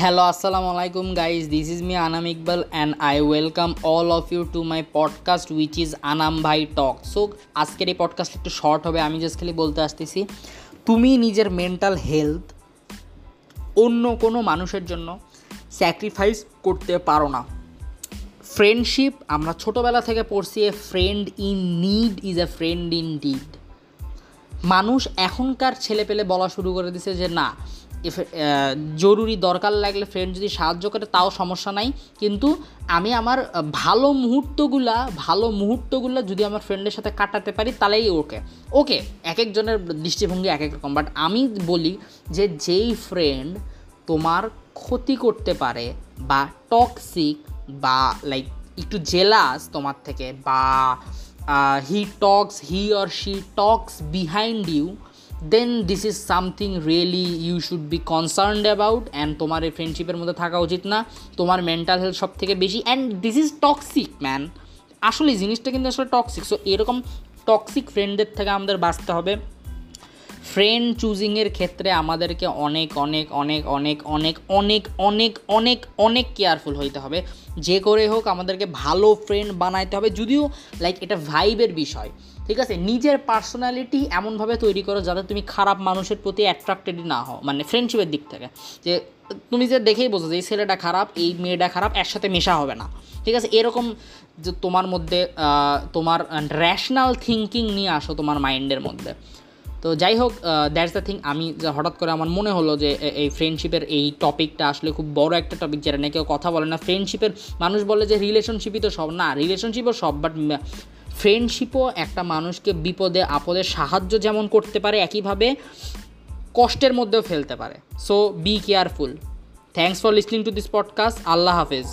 Hello, assalamu alaikum, guys. This is me, Anam Iqbal, and I welcome all of you to my podcast, which is Anam Bhai Talk. So, আজকের এই podcast একটু short হবে আমি just খালি বলতে আসতেছি তুমি নিজের মেন্টাল হেলথ অন্য কোনো মানুষের জন্য স্যাক্রিফাইস করতে পারো না ফ্রেন্ডশিপ আমরা ছোটোবেলা থেকে পড়ছি a friend in need is a friend indeed মানুষ এখনকার ছেলে পেলে বলা শুরু করে দিছে যে না জরুরি দরকার লাগলে ফ্রেন্ড যদি সাহায্য করে, তাও সমস্যা নাই। কিন্তু আমি আমার ভালো মুহূর্তগুলা, ভালো মুহূর্তগুলো যদি আমার ফ্রেন্ডের সাথে কাটাতে পারি, তাহলেই ওকে ওকে এক একজনের দৃষ্টিভঙ্গি এক এক রকম। বাট আমি বলি যে, যেই ফ্রেন্ড তোমার ক্ষতি করতে পারে বা টক্সিক বা লাইক একটু জেলাস তোমার থেকে বা he talks he or she talks behind you then this is something really you should be concerned about and তোমার এই ফ্রেন্ডশিপের মধ্যে থাকা উচিত না। তোমার মেন্টাল হেলথ সব থেকে বেশি and this is toxic man আসলে জিনিসটা কিন্তু আসলে টক্সিক সো এরকম টক্সিক ফ্রেন্ডদের থেকে আমাদের বাঁচতে হবে। ফ্রেন্ড চুজিংয়ের ক্ষেত্রে আমাদেরকে অনেক অনেক অনেক অনেক অনেক অনেক অনেক অনেক অনেক কেয়ারফুল হইতে হবে। যে করে হোক আমাদেরকে ভালো ফ্রেন্ড বানাইতে হবে। যদিও লাইক এটা ভাইবের বিষয়, ঠিক আছে? নিজের পার্সোনালিটি এমনভাবে তৈরি করো যাতে তুমি খারাপ মানুষের প্রতি অ্যাট্রাক্টেড না হও মানে ফ্রেন্ডশিপের দিক থেকে। যে, তুমি যে দেখেই বোঝো যে এই ছেলেটা খারাপ, এই মেয়েটা খারাপ, একসাথে মেশা হবে না, ঠিক আছে? এরকম যে তোমার মধ্যে তোমার র্যাশনাল থিঙ্কিং নিয়ে আসো তোমার মাইন্ডের মধ্যে। তো যাই হোক দ্যাটস দ্য থিং আমি হঠাৎ করে আমার মনে হলো যে এই ফ্রেন্ডশিপের এই টপিকটা আসলে খুব বড় একটা টপিক যেটা নিয়ে কেউ কথা বলে না। ফ্রেন্ডশিপের মানুষ বলে যে রিলেশনশিপই তো সব, না রিলেশনশিপও সব বাট ফ্রেন্ডশিপও একটা মানুষকে বিপদে, আপদে সাহায্য যেমন করতে পারে, একইভাবে কষ্টের মধ্যেও ফেলতে পারে। So be careful thanks for listening to this podcast আল্লাহ হাফেজ।